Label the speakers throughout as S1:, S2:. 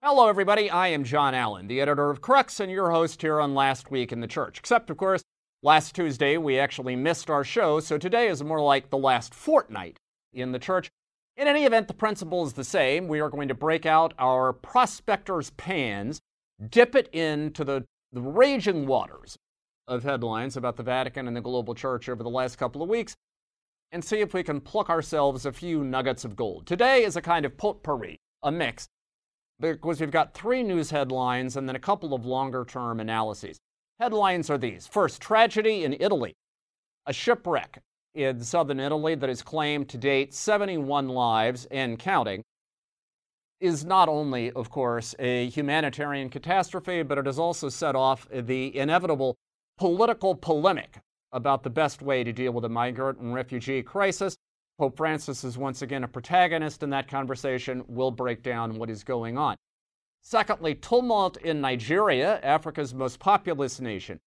S1: Hello, everybody. I am John Allen, the editor of Crux, and your host here on Last Week in the Church. Except, of course, last Tuesday we actually missed our show, so today is more like the last fortnight in the church. In any event, the principle is the same. We are going to break out our prospector's pans, dip it into the, the raging waters of headlines about the Vatican and the global church over the last couple of weeks, and see if we can pluck ourselves a few nuggets of gold. Today is a kind of potpourri, a mix because we've got three news headlines and then a couple of longer term analyses. Headlines are these First, tragedy in Italy. A shipwreck in southern Italy that has claimed to date 71 lives and counting is not only, of course, a humanitarian catastrophe, but it has also set off the inevitable political polemic about the best way to deal with the migrant and refugee crisis. Pope Francis is once again a protagonist in that conversation. We'll break down what is going on. Secondly, tumult in Nigeria, Africa's most populous nation,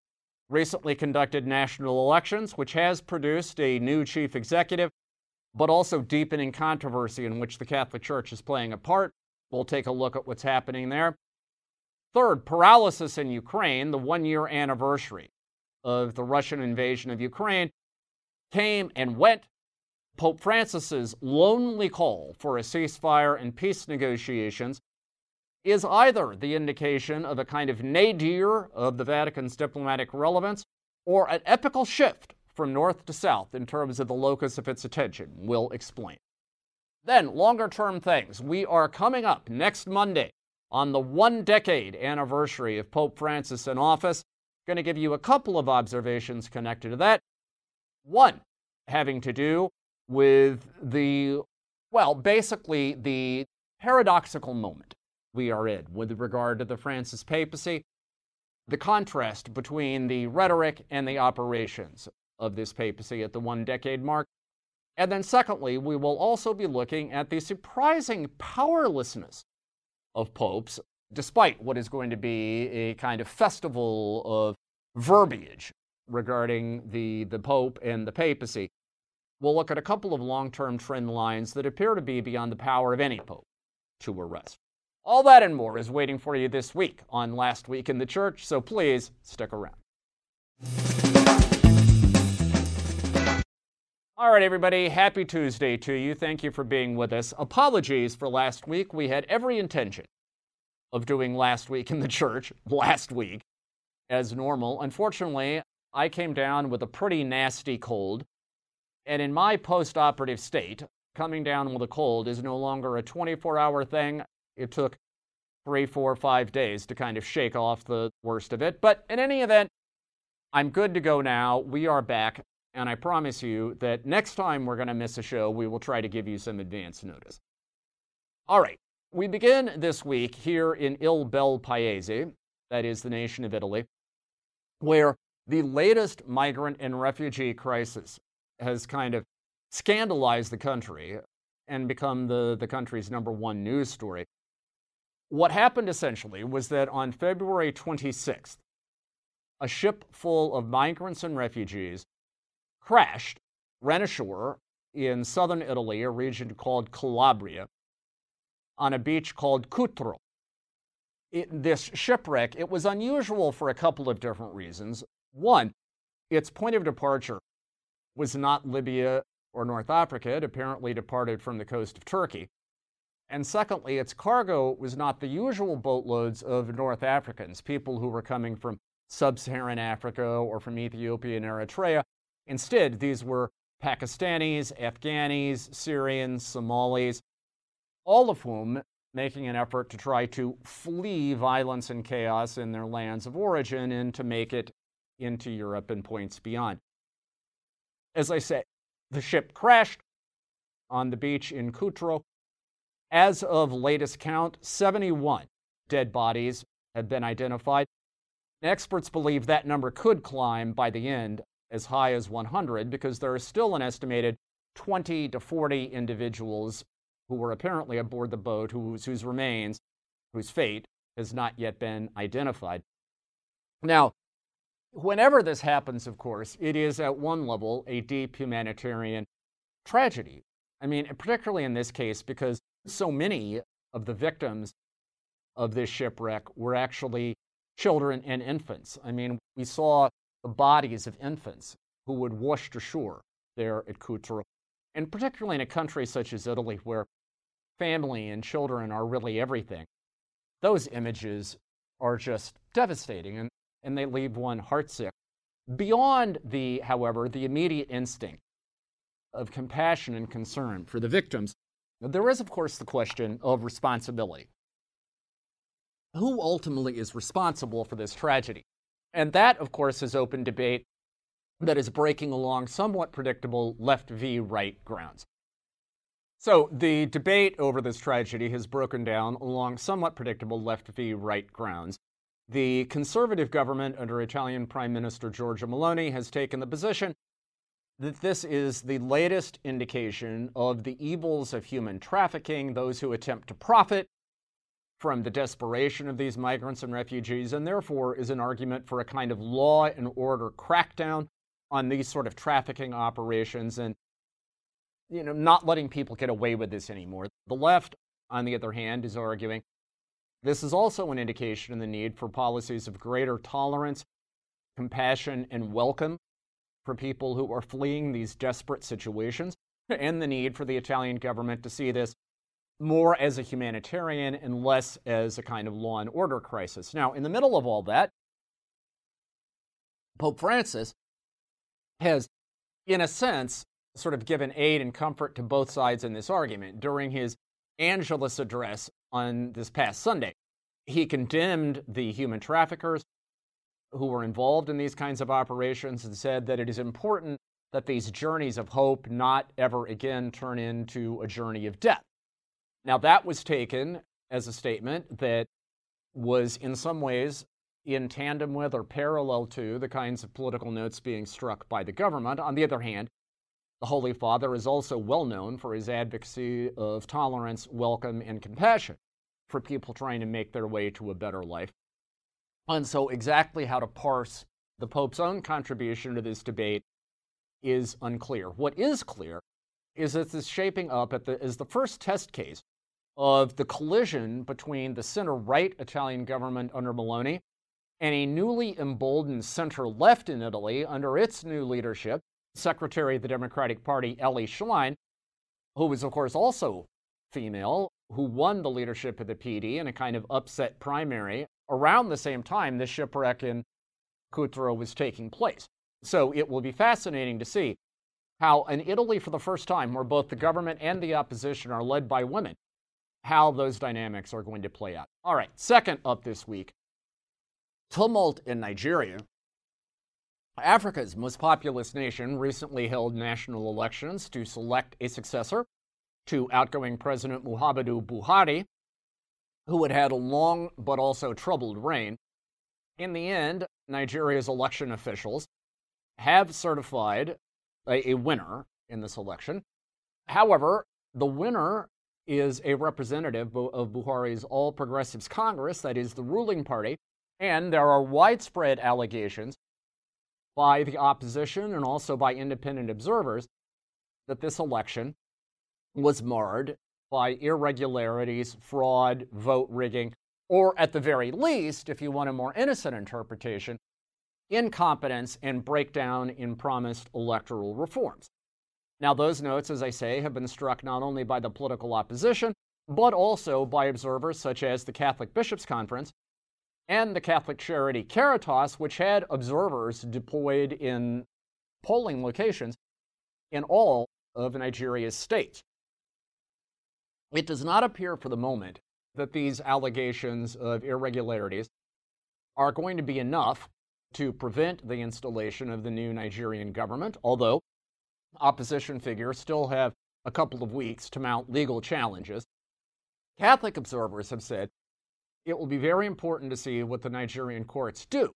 S1: recently conducted national elections, which has produced a new chief executive, but also deepening controversy in which the Catholic Church is playing a part. We'll take a look at what's happening there. Third, paralysis in Ukraine, the one year anniversary of the Russian invasion of Ukraine, came and went Pope Francis's lonely call for a ceasefire and peace negotiations is either the indication of a kind of nadir of the Vatican's diplomatic relevance or an epical shift from north to south in terms of the locus of its attention. We'll explain. Then, longer term things. We are coming up next Monday on the one decade anniversary of Pope Francis in office. Going to give you a couple of observations connected to that. One having to do with the, well, basically the paradoxical moment we are in with regard to the Francis papacy, the contrast between the rhetoric and the operations of this papacy at the one decade mark. And then, secondly, we will also be looking at the surprising powerlessness of popes, despite what is going to be a kind of festival of verbiage regarding the, the pope and the papacy we'll look at a couple of long term trend lines that appear to be beyond the power of any pope to arrest. All that and more is waiting for you this week on Last Week in the Church, so please stick around. All right, everybody, happy Tuesday to you. Thank you for being with us. Apologies for last week. We had every intention of doing Last Week in the Church last week as normal. Unfortunately, I came down with a pretty nasty cold and in my post operative state, coming down with a cold is no longer a 24 hour thing. It took three, four, five days to kind of shake off the worst of it. But in any event, I'm good to go now. We are back. And I promise you that next time we're going to miss a show, we will try to give you some advance notice. All right. We begin this week here in Il Bel Paese, that is the nation of Italy, where the latest migrant and refugee crisis has kind of scandalized the country and become the, the country's number one news story. What happened essentially was that on February 26th, a ship full of migrants and refugees crashed, ran ashore in southern Italy, a region called Calabria, on a beach called Cutro. It, this shipwreck, it was unusual for a couple of different reasons. One, its point of departure was not Libya or North Africa. It apparently departed from the coast of Turkey. And secondly, its cargo was not the usual boatloads of North Africans, people who were coming from sub Saharan Africa or from Ethiopia and Eritrea. Instead, these were Pakistanis, Afghanis, Syrians, Somalis, all of whom making an effort to try to flee violence and chaos in their lands of origin and to make it into Europe and points beyond. As I say, the ship crashed on the beach in Cutro. As of latest count, 71 dead bodies have been identified. Experts believe that number could climb by the end as high as 100 because there are still an estimated 20 to 40 individuals who were apparently aboard the boat whose, whose remains, whose fate has not yet been identified. Now, Whenever this happens, of course, it is at one level a deep humanitarian tragedy. I mean, particularly in this case, because so many of the victims of this shipwreck were actually children and infants. I mean, we saw the bodies of infants who would washed ashore there at Cutro, and particularly in a country such as Italy, where family and children are really everything. Those images are just devastating and, and they leave one heartsick. Beyond the, however, the immediate instinct of compassion and concern for the victims, there is, of course, the question of responsibility. Who ultimately is responsible for this tragedy? And that, of course, is open debate that is breaking along somewhat predictable left v right grounds. So the debate over this tragedy has broken down along somewhat predictable left v right grounds. The conservative government under Italian Prime Minister Giorgia Meloni has taken the position that this is the latest indication of the evils of human trafficking, those who attempt to profit from the desperation of these migrants and refugees, and therefore is an argument for a kind of law and order crackdown on these sort of trafficking operations and you know not letting people get away with this anymore. The left, on the other hand, is arguing this is also an indication of the need for policies of greater tolerance, compassion, and welcome for people who are fleeing these desperate situations, and the need for the Italian government to see this more as a humanitarian and less as a kind of law and order crisis. Now, in the middle of all that, Pope Francis has, in a sense, sort of given aid and comfort to both sides in this argument. During his Angelus address on this past Sunday, he condemned the human traffickers who were involved in these kinds of operations and said that it is important that these journeys of hope not ever again turn into a journey of death. Now, that was taken as a statement that was in some ways in tandem with or parallel to the kinds of political notes being struck by the government. On the other hand, the Holy Father is also well known for his advocacy of tolerance, welcome, and compassion for people trying to make their way to a better life. And so, exactly how to parse the Pope's own contribution to this debate is unclear. What is clear is that this shaping up at the, as the first test case of the collision between the center right Italian government under Meloni and a newly emboldened center left in Italy under its new leadership, Secretary of the Democratic Party Elly Schlein, who was, of course, also female, who won the leadership of the PD in a kind of upset primary around the same time the shipwreck in Cutro was taking place. So it will be fascinating to see how, in Italy, for the first time, where both the government and the opposition are led by women, how those dynamics are going to play out. All right, second up this week tumult in Nigeria. Africa's most populous nation recently held national elections to select a successor to outgoing President Muhammadu Buhari, who had had a long but also troubled reign. In the end, Nigeria's election officials have certified a, a winner in this election. However, the winner is a representative of Buhari's All Progressives Congress, that is the ruling party, and there are widespread allegations by the opposition and also by independent observers that this election was marred by irregularities, fraud, vote rigging, or at the very least, if you want a more innocent interpretation, incompetence and breakdown in promised electoral reforms. Now, those notes, as I say, have been struck not only by the political opposition, but also by observers such as the Catholic Bishops' Conference, and the Catholic charity Caritas, which had observers deployed in polling locations in all of Nigeria's states. It does not appear for the moment that these allegations of irregularities are going to be enough to prevent the installation of the new Nigerian government, although opposition figures still have a couple of weeks to mount legal challenges. Catholic observers have said it will be very important to see what the Nigerian courts do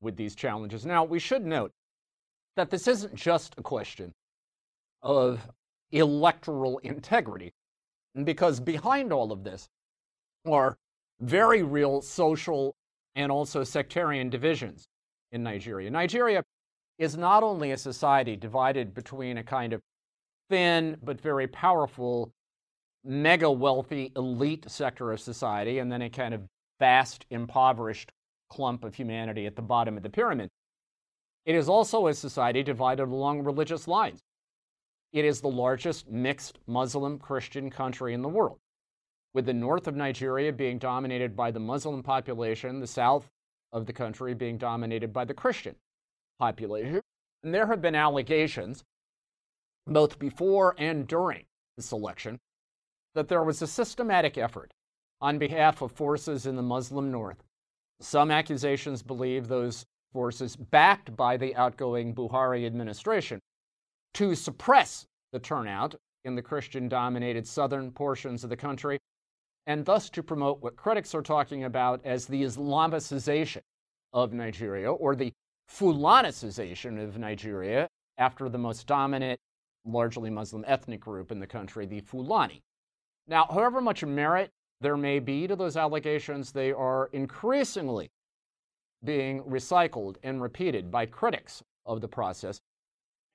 S1: with these challenges. Now, we should note that this isn't just a question of electoral integrity, because behind all of this are very real social and also sectarian divisions in Nigeria. Nigeria is not only a society divided between a kind of thin but very powerful mega wealthy elite sector of society and then a kind of vast, impoverished clump of humanity at the bottom of the pyramid. It is also a society divided along religious lines. It is the largest mixed Muslim Christian country in the world, with the north of Nigeria being dominated by the Muslim population, the south of the country being dominated by the Christian population. And there have been allegations, both before and during this election, that there was a systematic effort on behalf of forces in the Muslim north. Some accusations believe those forces, backed by the outgoing Buhari administration, to suppress the turnout in the Christian dominated southern portions of the country, and thus to promote what critics are talking about as the Islamicization of Nigeria or the Fulanicization of Nigeria after the most dominant, largely Muslim ethnic group in the country, the Fulani. Now, however much merit there may be to those allegations, they are increasingly being recycled and repeated by critics of the process.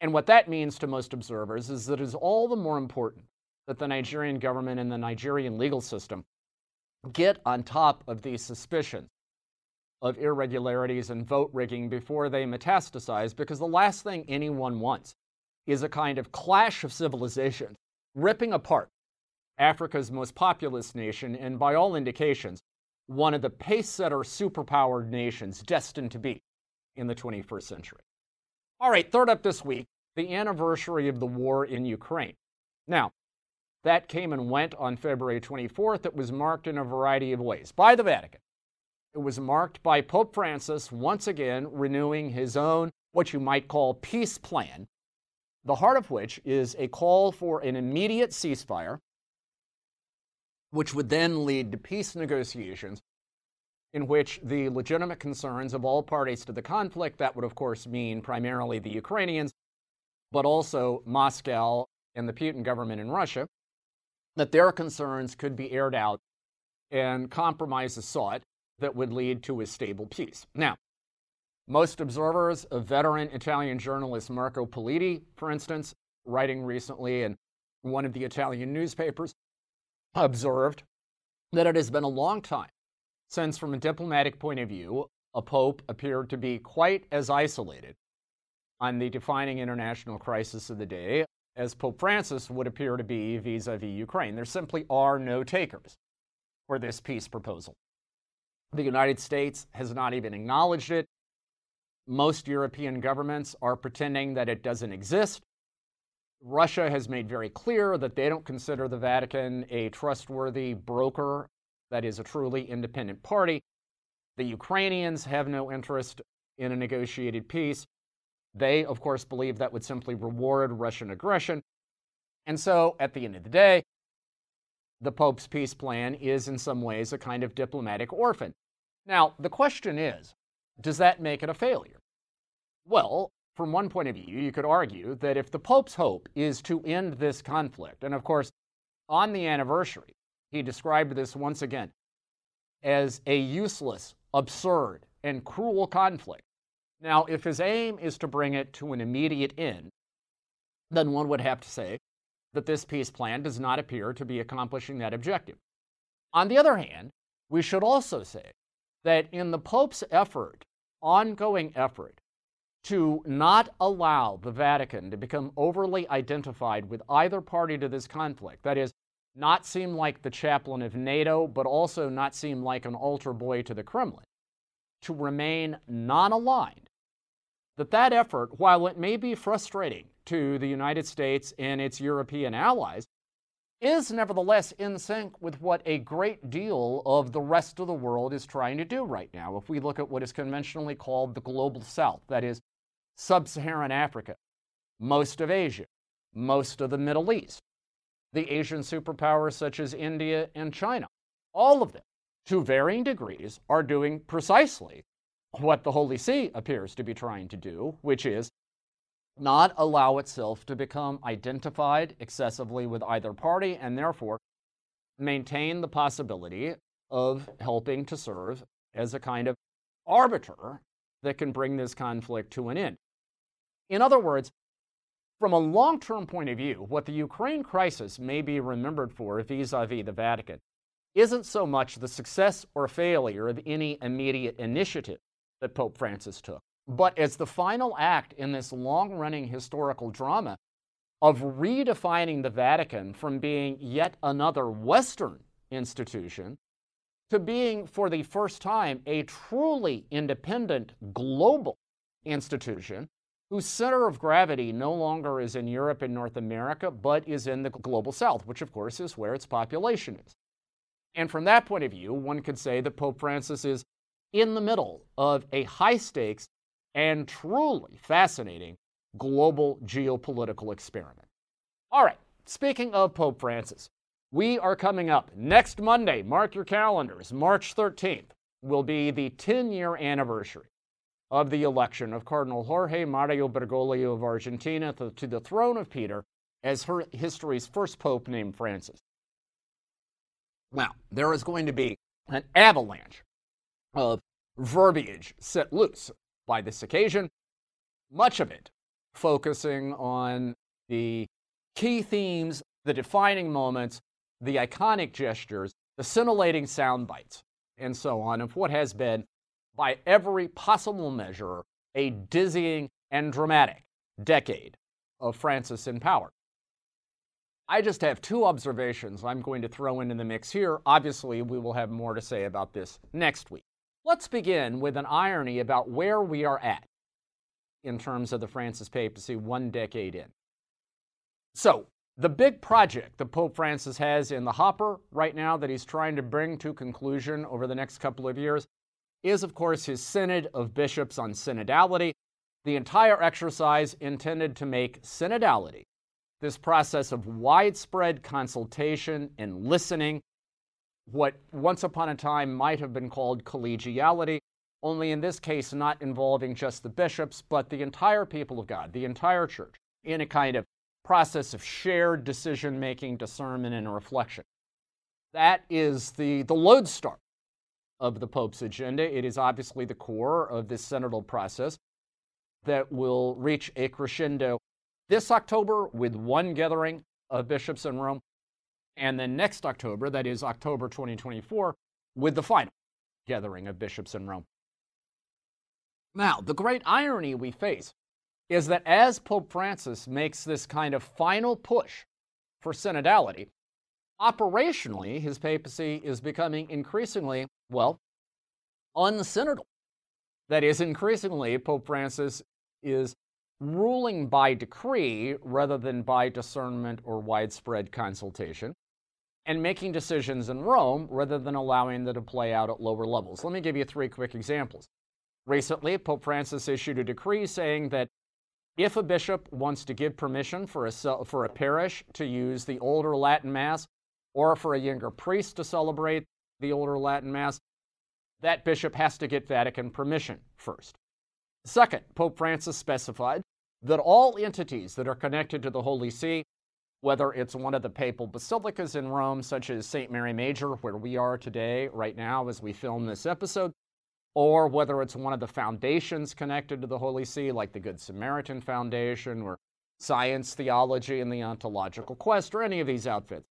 S1: And what that means to most observers is that it is all the more important that the Nigerian government and the Nigerian legal system get on top of these suspicions of irregularities and vote rigging before they metastasize, because the last thing anyone wants is a kind of clash of civilizations ripping apart Africa's most populous nation, and by all indications, one of the pace setter superpowered nations destined to be in the 21st century. All right, third up this week, the anniversary of the war in Ukraine. Now, that came and went on February 24th. It was marked in a variety of ways by the Vatican. It was marked by Pope Francis once again renewing his own, what you might call, peace plan, the heart of which is a call for an immediate ceasefire, which would then lead to peace negotiations in which the legitimate concerns of all parties to the conflict, that would of course mean primarily the Ukrainians, but also Moscow and the Putin government in Russia, that their concerns could be aired out and compromises sought that would lead to a stable peace. Now, most observers, a veteran Italian journalist Marco Politi, for instance, writing recently in one of the Italian newspapers, observed that it has been a long time since, from a diplomatic point of view, a pope appeared to be quite as isolated on the defining international crisis of the day as Pope Francis would appear to be vis a vis Ukraine. There simply are no takers for this peace proposal. The United States has not even acknowledged it. Most European governments are pretending that it doesn't exist. Russia has made very clear that they don't consider the Vatican a trustworthy broker that is a truly independent party. The Ukrainians have no interest in a negotiated peace. They, of course, believe that would simply reward Russian aggression. And so, at the end of the day, the Pope's peace plan is in some ways a kind of diplomatic orphan. Now, the question is does that make it a failure? Well, from one point of view, you could argue that if the Pope's hope is to end this conflict, and of course, on the anniversary, he described this once again as a useless, absurd, and cruel conflict. Now, if his aim is to bring it to an immediate end, then one would have to say that this peace plan does not appear to be accomplishing that objective. On the other hand, we should also say that in the Pope's effort, ongoing effort, to not allow the Vatican to become overly identified with either party to this conflict, that is, not seem like the chaplain of NATO, but also not seem like an altar boy to the Kremlin, to remain non aligned, that that effort, while it may be frustrating to the United States and its European allies, is nevertheless in sync with what a great deal of the rest of the world is trying to do right now. If we look at what is conventionally called the global south, that is, sub Saharan Africa, most of Asia, most of the Middle East, the Asian superpowers such as India and China, all of them, to varying degrees, are doing precisely what the Holy See appears to be trying to do, which is not allow itself to become identified excessively with either party and therefore maintain the possibility of helping to serve as a kind of arbiter that can bring this conflict to an end. In other words, from a long term point of view, what the Ukraine crisis may be remembered for vis a vis the Vatican isn't so much the success or failure of any immediate initiative that Pope Francis took, but as the final act in this long running historical drama of redefining the Vatican from being yet another Western institution to being, for the first time, a truly independent global institution whose center of gravity no longer is in Europe and North America, but is in the global south, which of course is where its population is. And from that point of view, one could say that Pope Francis is in the middle of a high stakes and truly fascinating global geopolitical experiment. All right, speaking of Pope Francis, we are coming up next Monday. Mark your calendars. March 13th will be the 10 year anniversary of the election of Cardinal Jorge Mario Bergoglio of Argentina to, the throne of Peter as her, history's first pope named Francis. Now, there is going to be an avalanche of verbiage set loose by this occasion, much of it focusing on the key themes, the defining moments, the iconic gestures, the scintillating sound bites, and so on of what has been, by every possible measure, a dizzying and dramatic decade of Francis in power. I just have two observations I'm going to throw into the mix here. Obviously, we will have more to say about this next week. Let's begin with an irony about where we are at in terms of the Francis papacy one decade in. So, the big project that Pope Francis has in the hopper right now that he's trying to bring to conclusion over the next couple of years is, of course, his Synod of Bishops on Synodality, the entire exercise intended to make synodality this process of widespread consultation and listening, what once upon a time might have been called collegiality, only in this case not involving just the bishops, but the entire people of God, the entire church, in a kind of process of shared decision making, discernment, and reflection. That is the, the lodestar of the Pope's agenda. It is obviously the core of this synodal process that will reach a crescendo this October with one gathering of bishops in Rome, and then next October, that is October 2024, with the final gathering of bishops in Rome. Now, the great irony we face is that as Pope Francis makes this kind of final push for synodality, operationally, his papacy is becoming increasingly, well, unsynodal. That is, increasingly, Pope Francis is ruling by decree rather than by discernment or widespread consultation, and making decisions in Rome rather than allowing them to play out at lower levels. Let me give you three quick examples. Recently, Pope Francis issued a decree saying that if a bishop wants to give permission for a, for a parish to use the older Latin Mass or for a younger priest to celebrate the older Latin Mass, that bishop has to get Vatican permission first. Second, Pope Francis specified that all entities that are connected to the Holy See, whether it's one of the papal basilicas in Rome, such as St. Mary Major, where we are today, right now, as we film this episode, or whether it's one of the foundations connected to the Holy See, like the Good Samaritan Foundation, or Science Theology and the Ontological Quest, or any of these outfits,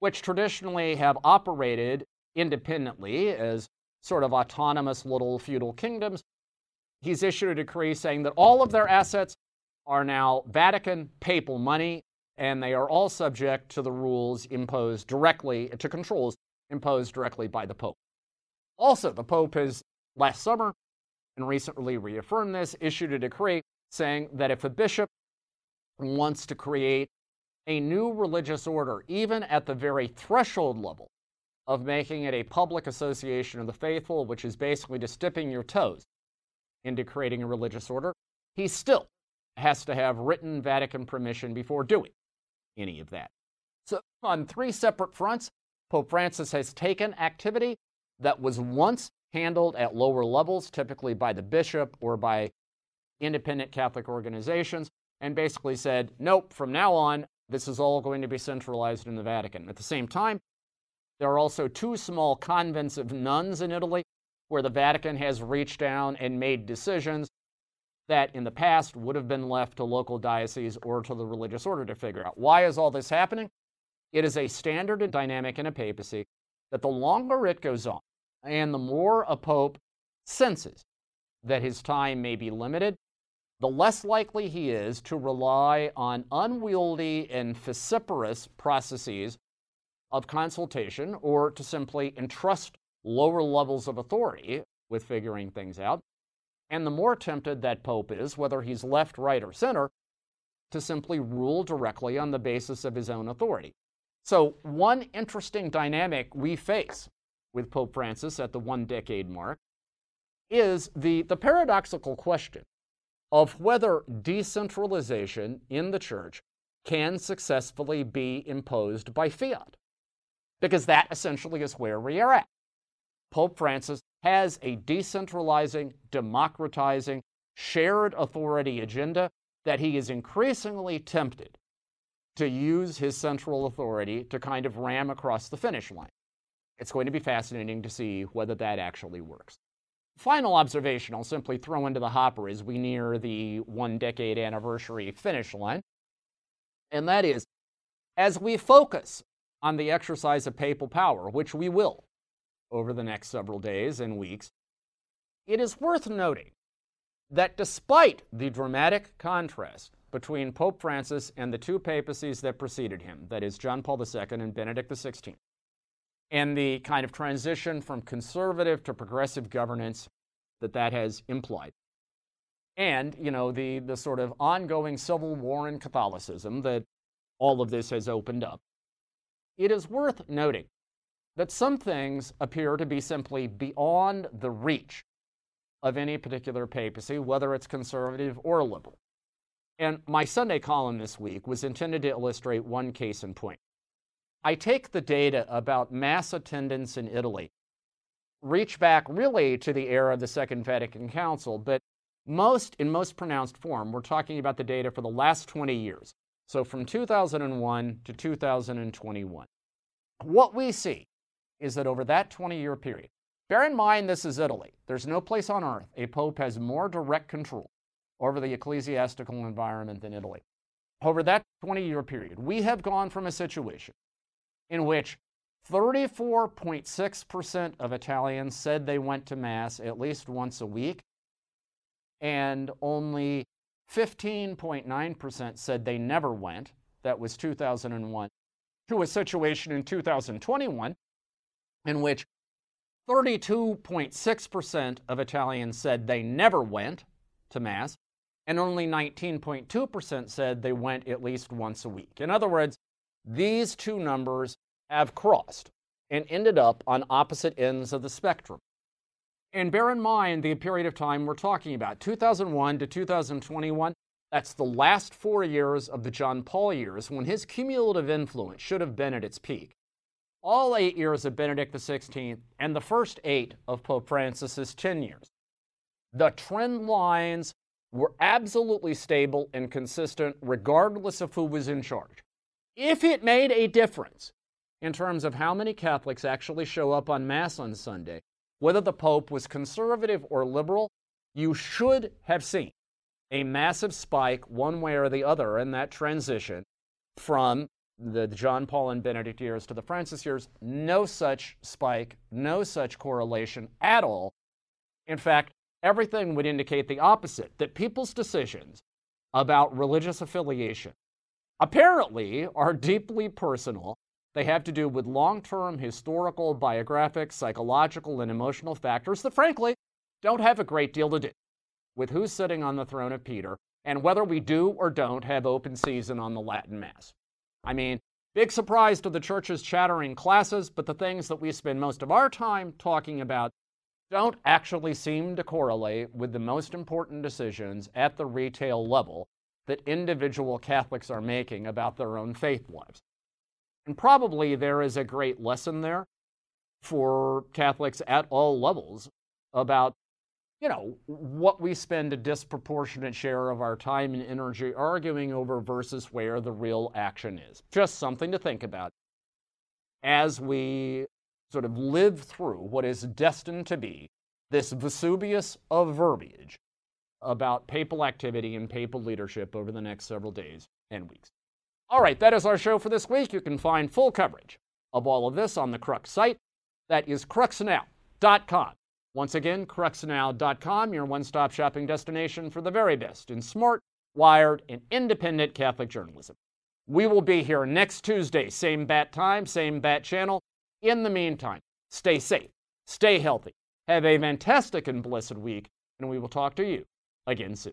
S1: which traditionally have operated independently as sort of autonomous little feudal kingdoms, he's issued a decree saying that all of their assets are now Vatican papal money, and they are all subject to the rules imposed directly, to controls imposed directly by the Pope. Also, the Pope has last summer and recently reaffirmed this, issued a decree saying that if a bishop wants to create a new religious order, even at the very threshold level of making it a public association of the faithful, which is basically just dipping your toes into creating a religious order, he still has to have written Vatican permission before doing any of that. So, on three separate fronts, Pope Francis has taken activity that was once handled at lower levels, typically by the bishop or by independent Catholic organizations, and basically said, nope, from now on, this is all going to be centralized in the Vatican. At the same time, there are also two small convents of nuns in Italy where the Vatican has reached down and made decisions that in the past would have been left to local dioceses or to the religious order to figure out. Why is all this happening? It is a standard dynamic in a papacy that the longer it goes on and the more a pope senses that his time may be limited, the less likely he is to rely on unwieldy and vociferous processes of consultation or to simply entrust lower levels of authority with figuring things out. And the more tempted that pope is, whether he's left, right, or center, to simply rule directly on the basis of his own authority. So, one interesting dynamic we face with Pope Francis at the one decade mark is the, the paradoxical question of whether decentralization in the church can successfully be imposed by fiat. Because that essentially is where we are at. Pope Francis has a decentralizing, democratizing, shared authority agenda that he is increasingly tempted to use his central authority to kind of ram across the finish line. It's going to be fascinating to see whether that actually works. Final observation I'll simply throw into the hopper as we near the one decade anniversary finish line, and that is as we focus on the exercise of papal power, which we will over the next several days and weeks, it is worth noting that despite the dramatic contrast between Pope Francis and the two papacies that preceded him, that is, John Paul II and Benedict XVI, and the kind of transition from conservative to progressive governance that that has implied. And, you know, the, the sort of ongoing civil war in Catholicism that all of this has opened up. It is worth noting that some things appear to be simply beyond the reach of any particular papacy, whether it's conservative or liberal. And my Sunday column this week was intended to illustrate one case in point. I take the data about mass attendance in Italy, reach back really to the era of the Second Vatican Council, but most, in most pronounced form, we're talking about the data for the last 20 years. So from 2001 to 2021. What we see is that over that 20 year period, bear in mind this is Italy. There's no place on earth a pope has more direct control over the ecclesiastical environment than Italy. Over that 20 year period, we have gone from a situation in which 34.6% of Italians said they went to Mass at least once a week, and only 15.9% said they never went. That was 2001. To a situation in 2021 in which 32.6% of Italians said they never went to Mass, and only 19.2% said they went at least once a week. In other words, these two numbers have crossed and ended up on opposite ends of the spectrum. And bear in mind the period of time we're talking about 2001 to 2021. That's the last four years of the John Paul years when his cumulative influence should have been at its peak. All eight years of Benedict XVI and the first eight of Pope Francis's 10 years. The trend lines were absolutely stable and consistent regardless of who was in charge. If it made a difference in terms of how many Catholics actually show up on Mass on Sunday, whether the Pope was conservative or liberal, you should have seen a massive spike one way or the other in that transition from the John Paul and Benedict years to the Francis years. No such spike, no such correlation at all. In fact, everything would indicate the opposite that people's decisions about religious affiliation apparently are deeply personal they have to do with long term historical, biographic, psychological, and emotional factors that, frankly, don't have a great deal to do with who's sitting on the throne of Peter and whether we do or don't have open season on the Latin Mass. I mean, big surprise to the church's chattering classes, but the things that we spend most of our time talking about don't actually seem to correlate with the most important decisions at the retail level that individual Catholics are making about their own faith lives. And probably there is a great lesson there for Catholics at all levels about, you know, what we spend a disproportionate share of our time and energy arguing over versus where the real action is. Just something to think about as we sort of live through what is destined to be this Vesuvius of verbiage about papal activity and papal leadership over the next several days and weeks. All right, that is our show for this week. You can find full coverage of all of this on the Crux site That is cruxnow.com. Once again, cruxnow.com, your one stop shopping destination for the very best in smart, wired, and independent Catholic journalism. We will be here next Tuesday, same bat time, same bat channel. In the meantime, stay safe, stay healthy, have a fantastic and blessed week, and we will talk to you again soon.